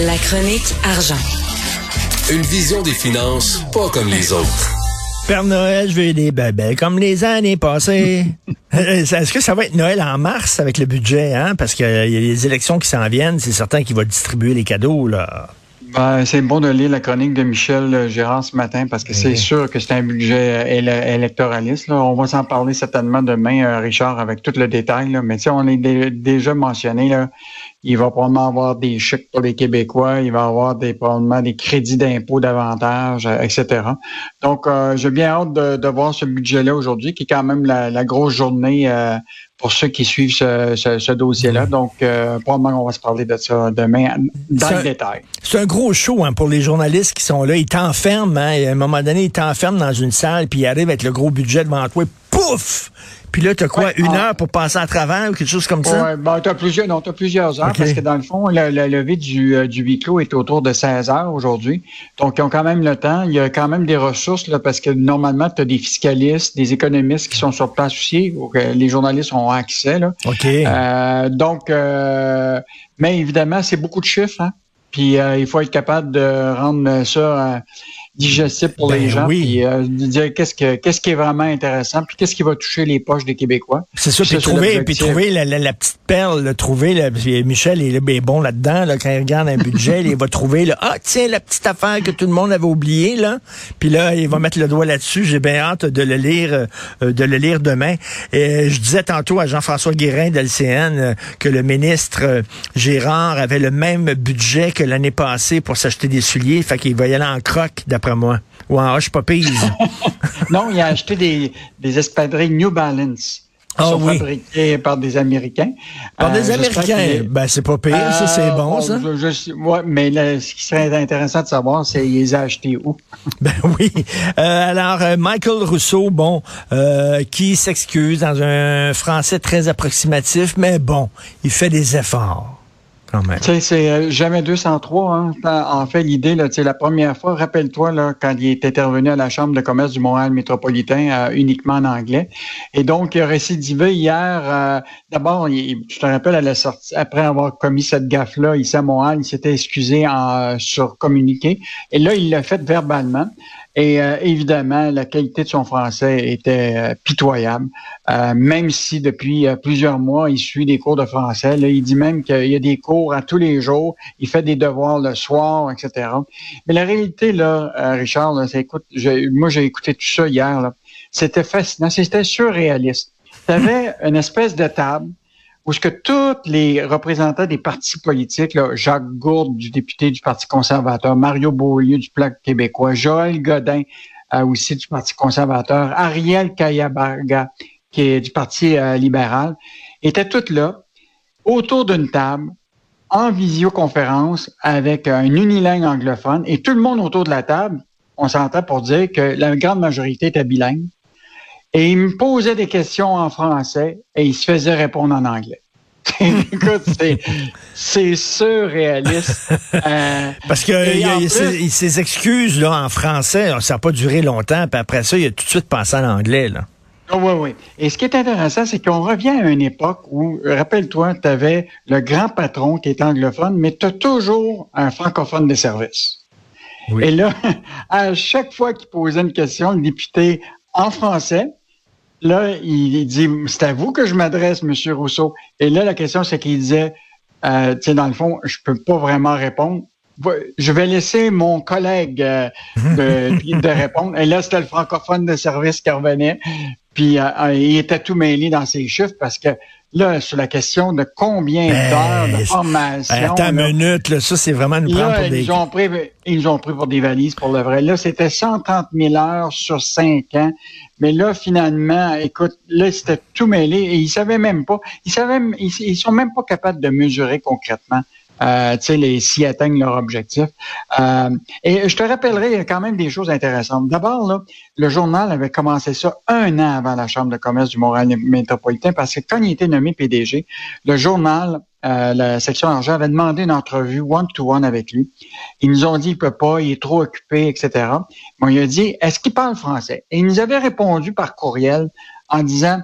La chronique argent. Une vision des finances pas comme les autres. Père Noël, je veux des bébés comme les années passées. Euh, Est-ce que ça va être Noël en mars avec le budget, hein? Parce qu'il y a les élections qui s'en viennent, c'est certain qu'il va distribuer les cadeaux, là. Ben, c'est bon de lire la chronique de Michel Gérard ce matin parce que c'est sûr que c'est un budget éle- électoraliste. Là. On va s'en parler certainement demain, euh, Richard, avec tout le détail. Là. Mais tu sais, on est dé- déjà mentionné. Là, il va probablement avoir des chèques pour les Québécois, il va avoir des, probablement des crédits d'impôt davantage, euh, etc. Donc, euh, j'ai bien hâte de, de voir ce budget-là aujourd'hui, qui est quand même la, la grosse journée euh, pour ceux qui suivent ce, ce- ce dossier-là. Donc, euh, probablement on va se parler de ça demain dans le détail. C'est un gros show hein, pour les journalistes qui sont là. Ils t'enferment, hein, à un moment donné, ils t'enferment dans une salle, puis ils arrivent avec le gros budget devant toi, pouf! Puis là, t'as quoi, Ouais, une ah. heure pour passer à travers ou quelque chose comme ça? Ouais, ben, t'as plusieurs, non, t'as plusieurs heures parce que dans le fond, le, le lever du, euh, du huis clos est autour de 16 heures aujourd'hui. Donc, ils ont quand même le temps. Il y a quand même des ressources là, parce que normalement, tu as des fiscalistes, des économistes qui sont sur place aussi, où les journalistes ont accès. Là. OK. Euh, donc, euh, mais évidemment, c'est beaucoup de chiffres. Hein? Puis euh, il faut être capable de rendre ça euh, digestible pour Ben les gens, oui. puis euh, de dire qu'est-ce que qu'est-ce qui est vraiment intéressant, puis qu'est-ce qui va toucher les poches des Québécois. C'est ça, Puis trouver, puis trouver la, la- la petite perle, là, trouver, là, Michel est, est bon là-dedans, là, quand il regarde un budget, il va trouver, là, ah, tiens, la petite affaire que tout le monde avait oubliée, là, puis là, il va mettre le doigt là-dessus, j'ai bien hâte de le lire, euh, de le lire demain. Et je disais tantôt à Jean-François Guérin de LCN euh, que le ministre euh, Gérard avait le même budget que l'année passée pour s'acheter des souliers, fait qu'il va y aller en croque, d'après moi, ou en hoche popise. Non, il a acheté des, des espadrilles New Balance. Qui Ah sont oui. fabriqués par des Américains. Par Euh, des j'espère Américains, ben c'est pas pire, ça, c'est Euh, bon, ça. Je, je- ouais, mais là, ce qui serait intéressant de savoir, c'est les a achetés où? Ben oui. Euh, alors, euh, Michael Rousseau, bon, euh, qui s'excuse dans un français très approximatif, mais bon, il fait des efforts, c'est euh, jamais 203. Hein. En fait, l'idée, la première fois, rappelle-toi, quand il est intervenu à la Chambre de commerce du Montréal métropolitain euh, uniquement en anglais. Et donc, il a récidivé hier. euh, D'abord, tu te rappelles, à la sortie, après avoir commis cette gaffe-là, ici à Montréal, il s'était excusé en, sur communiqué. Et là, il l'a fait verbalement. Et euh, évidemment, la qualité de son français était euh, pitoyable. Euh, même si depuis euh, plusieurs mois, il suit des cours de français. Là, il dit même qu'il y a des cours à tous les jours. Il fait des devoirs le soir, etc. Mais la réalité, là, euh, Richard, là, écoute, moi, j'ai écouté tout ça hier. C'était fascinant. C'était surréaliste. Tu avais une espèce de table où ce que tous les représentants des partis politiques, là, Jacques Gourde, du député du Parti conservateur, Mario Beaulieu du Bloc québécois, Joël Godin, euh, aussi du Parti conservateur, Ariel Kayabarga, qui est du Parti euh, libéral, étaient tous là, autour d'une table, en visioconférence, avec un unilingue anglophone, et tout le monde autour de la table, on s'entend pour dire que la grande majorité était bilingue. Et il me posait des questions en français et il se faisait répondre en anglais. Écoute, c'est, surréaliste. Euh, Parce que y a- plus- ces, ces excuses là en français, ça n'a pas duré longtemps, puis après ça, il a tout de suite passé en anglais. Là. oui, oui. Et ce qui est intéressant, c'est qu'on revient à une époque où, rappelle-toi, tu avais le grand patron qui est anglophone, mais tu as toujours un francophone de service. Oui. Et là, à chaque fois qu'il posait une question, le député en français, là, il, dit C'est à vous que je m'adresse, Monsieur Rousseau. Et là, la question, c'est qu'il disait euh, Tu dans le fond, je peux pas vraiment répondre. Je vais laisser mon collègue euh, de, de répondre. Et là, c'était le francophone de service qui revenait. Puis euh, euh, il était tout mêlé dans ses chiffres parce que là, sur la question de combien d'heures de Ben, formation. Attends là, une minute, là, ça c'est vraiment nous prendre Là, pour des... ils, ont pris, ils ont pris pour des valises pour le vrai. Là, c'était 130 000 heures sur cinq ans. Mais là, finalement, écoute, là, c'était tout mêlé et ils savaient même pas, ils savaient, ils, ils sont même pas capables de mesurer concrètement, euh, les, s'ils atteignent leur objectif. Euh, et je te rappellerai, quand même des choses intéressantes. D'abord, le journal avait commencé ça un an avant la Chambre de commerce du Montréal métropolitain parce que quand il était nommé PDG, le journal euh, la section argent avait demandé une entrevue one-to-one avec lui. Ils nous ont dit il peut pas, il est trop occupé, etc. Bon, il a dit est-ce qu'il parle français? Et il nous avait répondu par courriel en disant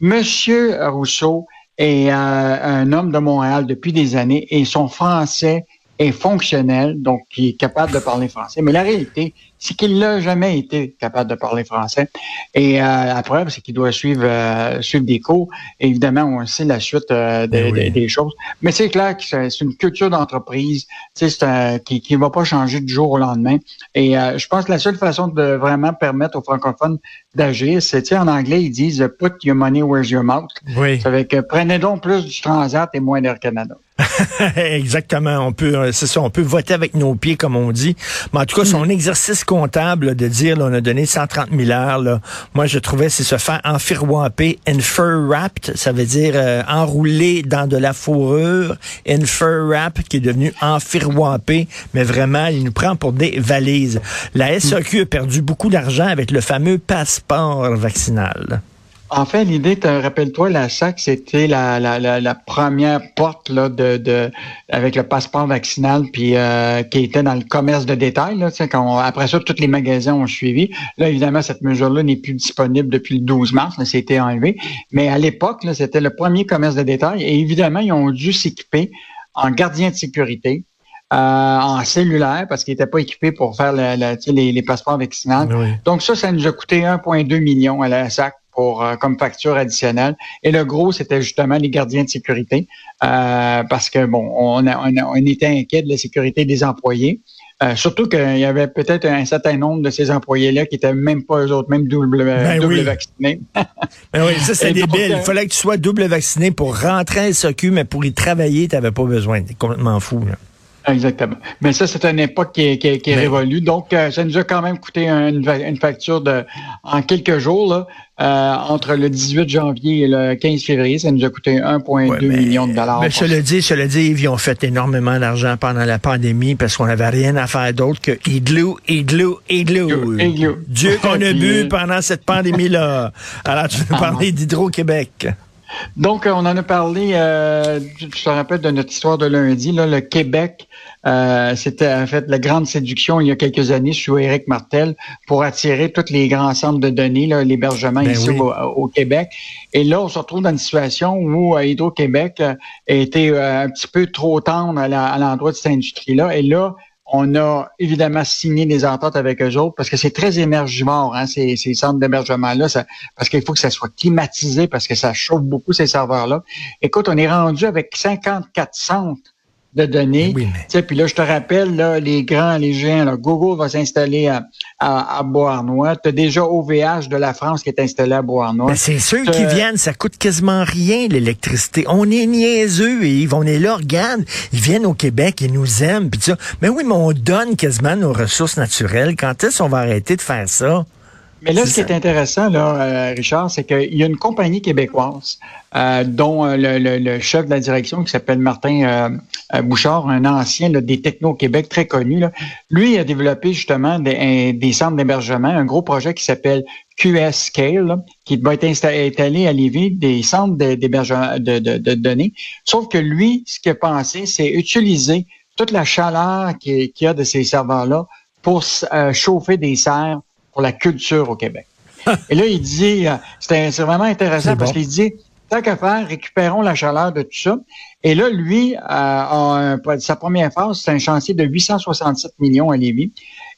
Monsieur Rousseau, est un homme de Montréal depuis des années et son français est fonctionnel, donc qui est capable de parler français. Mais la réalité, c'est qu'il n'a jamais été capable de parler français. Et euh, la preuve, c'est qu'il doit suivre, euh, suivre des cours. évidemment, on sait la suite euh, ben des choses. Mais c'est clair que c'est une culture d'entreprise qui ne va pas changer du jour au lendemain. Et euh, je pense que la seule façon de vraiment permettre aux francophones d'agir, c'est, en anglais, ils disent « put your money where's your mouth oui. Ça veut que prenez donc plus du Transat et moins d'Air Canada. Exactement. On peut, c'est ça, on peut voter avec nos pieds, comme on dit. Mais en tout cas, son mm. exercice comptable de dire, là, on a donné 130 000 heures, là, moi, je trouvais, c'est se faire enfirouamper, fur wrapped, ça veut dire euh, enroulé dans de la fourrure, fur wrap, qui est devenu enfirouampé, mais vraiment, il nous prend pour des valises. La SAQ a perdu beaucoup d'argent avec le fameux passeport vaccinal. En fait, l'idée, rappelle-toi, la SAC, c'était la, la, la, première porte là, de, de avec le passeport vaccinal, puis euh, qui était dans le commerce de détail. Là, quand après ça, tous les magasins ont suivi. Là, évidemment, cette mesure-là n'est plus disponible depuis le 12 mars. Là, c'était enlevé. Mais à l'époque, c'était le premier commerce de détail. Et évidemment, ils ont dû s'équiper en gardien de sécurité, euh, en cellulaire parce qu'ils n'étaient pas équipés pour faire les, les, passeports vaccinaux. Donc ça, ça nous a coûté 1,2 million à la SAC pour euh, comme facture additionnelle. Et le gros, c'était justement les gardiens de sécurité, euh, parce que bon, on, on, était inquiet de la sécurité des employés. Euh, surtout qu'il y avait peut-être un certain nombre de ces employés-là qui étaient même pas eux autres, même double, ben double vaccinés. ben oui, ça c'est débile. Il fallait que tu sois double vacciné pour rentrer à SOQ, mais pour y travailler, tu n'avais pas besoin. C'est complètement fou. Là. Exactement. Mais ça, c'est une époque qui est, qui est, révolue. Donc, euh, ça nous a quand même coûté une, une facture de en quelques jours, là, euh, entre le 18 janvier et le 15 février, ça nous a coûté 1,2 million de dollars. Mais je le dis, je le dis, ils ont fait énormément d'argent pendant la pandémie parce qu'on n'avait rien à faire d'autre que igloo, igloo, igloo. Dieu qu'on a bu pendant cette pandémie-là. Alors, tu veux ah parler d'Hydro-Québec? Donc, on en a parlé, euh, je te rappelle de notre histoire de lundi, là, le Québec, euh, c'était en fait la grande séduction il y a quelques années sous Éric Martel pour attirer tous les grands centres de données, l'hébergement ben ici au, Québec. Et là, on se retrouve dans une situation où euh, Hydro-Québec a été un petit peu trop tendre à l'endroit de cette industrie-là. Et là, on a évidemment signé des ententes avec eux autres parce que c'est très émergivore, hein, ces, ces centres d'hébergement-là, parce qu'il faut que ça soit climatisé, parce que ça chauffe beaucoup ces serveurs-là. Écoute, on est rendu avec 54 centres de données. Oui, Puis là, je te rappelle, là, les grands, les géants, là, Google va s'installer à, à, à Beauharnois. Tu as déjà OVH de la France qui est installé à Beauharnois. Ben, c'est ceux qui viennent, ça coûte quasiment rien, l'électricité. On est niaiseux et on est là, regarde, ils viennent au Québec, ils nous aiment, puis ça. Mais oui, mais on donne quasiment nos ressources naturelles. Quand est-ce qu'on va arrêter de faire ça? Mais là, ce qui est intéressant, là, euh, Richard, c'est qu'il y a une compagnie québécoise euh, dont euh, le, chef de la direction, qui s'appelle Martin Bouchard, un ancien des Techno Québec très connu, là, lui a développé justement des, des centres d'hébergement, un gros projet qui s'appelle QS Scale, qui va être installé à Lévis, des centres d'hébergement de, de, données. Sauf que lui, ce qu'il a pensé, c'est utiliser toute la chaleur qu'il y a de ces serveurs-là pour chauffer des serres pour la culture au Québec. Et là, il dit, euh, c'est vraiment intéressant parce qu'il dit, tant qu'à faire, récupérons la chaleur de tout ça. Et là, lui, euh, sa première phase, c'est un chantier de 867 millions à Lévis.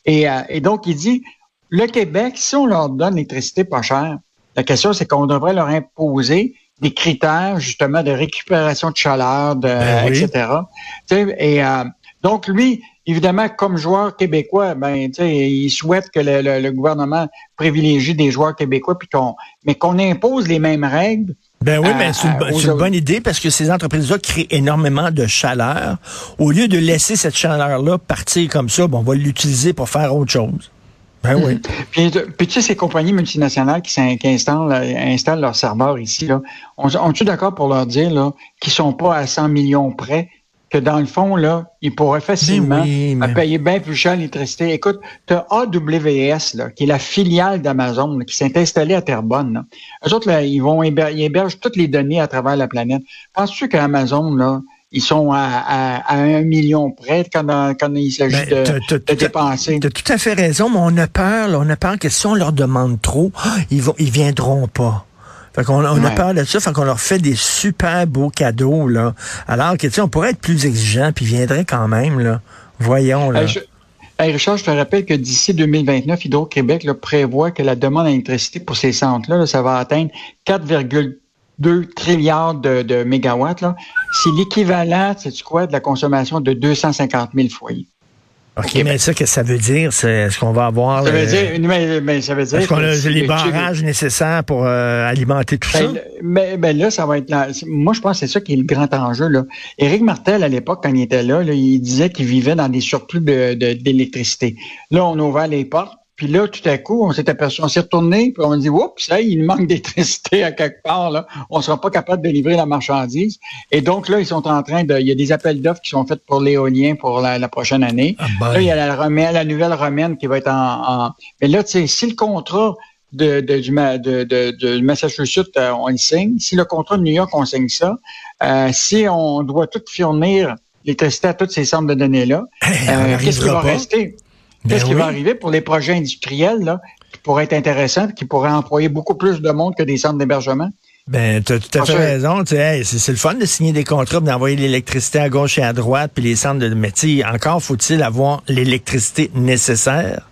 Et, euh, et donc, il dit, le Québec, si on leur donne l'électricité pas chère, la question, c'est qu'on devrait leur imposer des critères, justement, de récupération de chaleur, de, ben etc. Et donc, lui, évidemment, comme joueur québécois, ben, il souhaite que le, gouvernement privilégie des joueurs québécois, puis qu'on, mais qu'on impose les mêmes règles. Ben oui, mais c'est une, bonne idée parce que ces entreprises-là créent énormément de chaleur. Au lieu de laisser cette chaleur-là partir comme ça, bon, on va l'utiliser pour faire autre chose. Ben oui. Puis, puis, tu sais, ces compagnies multinationales qui, installent, installent leurs serveurs ici, là, on, on est d'accord pour leur dire qu'ils sont pas à 100 millions près, que dans le fond, là, ils pourraient facilement payer bien plus cher l'électricité. Écoute, tu as AWS, là, qui est la filiale d'Amazon, qui s'est installée à Terrebonne. Là. Eux autres, là, ils vont ils hébergent toutes les données à travers la planète. Penses-tu qu'Amazon, là, ils sont à, à, un million près quand, quand il s'agit ben, de, de, dépenser? Tu as tout à fait raison, mais on a peur, là, on a peur que si on leur demande trop, ils vont ils viendront pas. Fait qu'on on a peur de ça, fait qu'on leur fait des super beaux cadeaux, là. Alors que, tu sais, on pourrait être plus exigeant, puis viendrait quand même, là. Voyons, là. Richard, je te rappelle que d'ici 2029, Hydro-Québec prévoit que la demande d'électricité pour ces centres-là, ça va atteindre 4,2 trilliards de, mégawatts. C'est l'équivalent, sais-tu quoi, de la consommation de 250 000 foyers. OK, mais ça, qu'est-ce que ça veut dire? C'est ce qu'on va avoir. Ça veut dire, mais, ça veut dire. Est-ce qu'on a les barrages nécessaires pour euh, alimenter tout ben, ça? Mais, ben là, ça va être Moi, je pense que c'est ça qui est le grand enjeu. Là. Éric Martel, à l'époque, quand il était là, il disait qu'il vivait dans des surplus d'électricité. De, là, on a ouvert les portes. Puis là, tout à coup, on s'est aperçu, on s'est retourné, puis on dit, oups, ça, il manque d'électricité à quelque part, là. On sera pas capable de livrer la marchandise. Et donc, là, ils sont en train de, il y a des appels d'offres qui sont faits pour l'éolien pour la, prochaine année. Ah, ben. Là, il y a la, la nouvelle romaine qui va être en, mais là, tu sais, si le contrat de, de, du, de, Massachusetts, euh, on le signe. Si le contrat de New York, on signe ça. Euh, si on doit tout fournir l'électricité à toutes ces centres de données-là, euh, qu'est-ce qui va rester? Ben Qu'est-ce qui va arriver pour les projets industriels là, qui pourraient être intéressants, qui pourraient employer beaucoup plus de monde que des centres d'hébergement? Ben, tu as tout à fait raison. c'est le fun de signer des contrats, d'envoyer l'électricité à gauche et à droite, puis les centres de métier. Encore faut-il avoir l'électricité nécessaire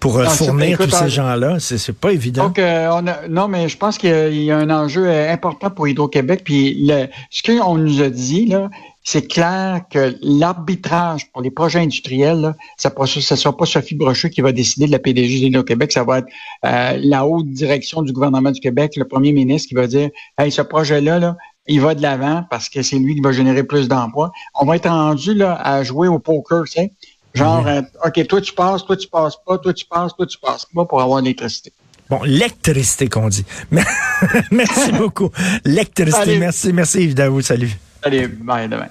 pour euh, fournir tous ces gens-là. C'est pas évident. Donc, euh, on a, non, mais je pense qu'il y, a un enjeu euh, important pour Hydro-Québec. Puis le, ce qu'on nous a dit, là, c'est clair que l'arbitrage pour les projets industriels, là, ça ne sera pas Sophie Brochu qui va décider de la PDG d'Hydro-Québec, ça va être la haute direction du gouvernement du Québec, le premier ministre qui va dire Hey, ce projet-là, là, il va de l'avant parce que c'est lui qui va générer plus d'emplois. On va être rendu là, à jouer au poker, tu sais. Genre, euh, OK, toi tu passes, toi tu passes pas, toi tu passes, toi tu passes pas pour avoir l'électricité. Bon, l'électricité qu'on dit. merci beaucoup. L'électricité, merci, merci Yves Salut. Allez, bye, demain.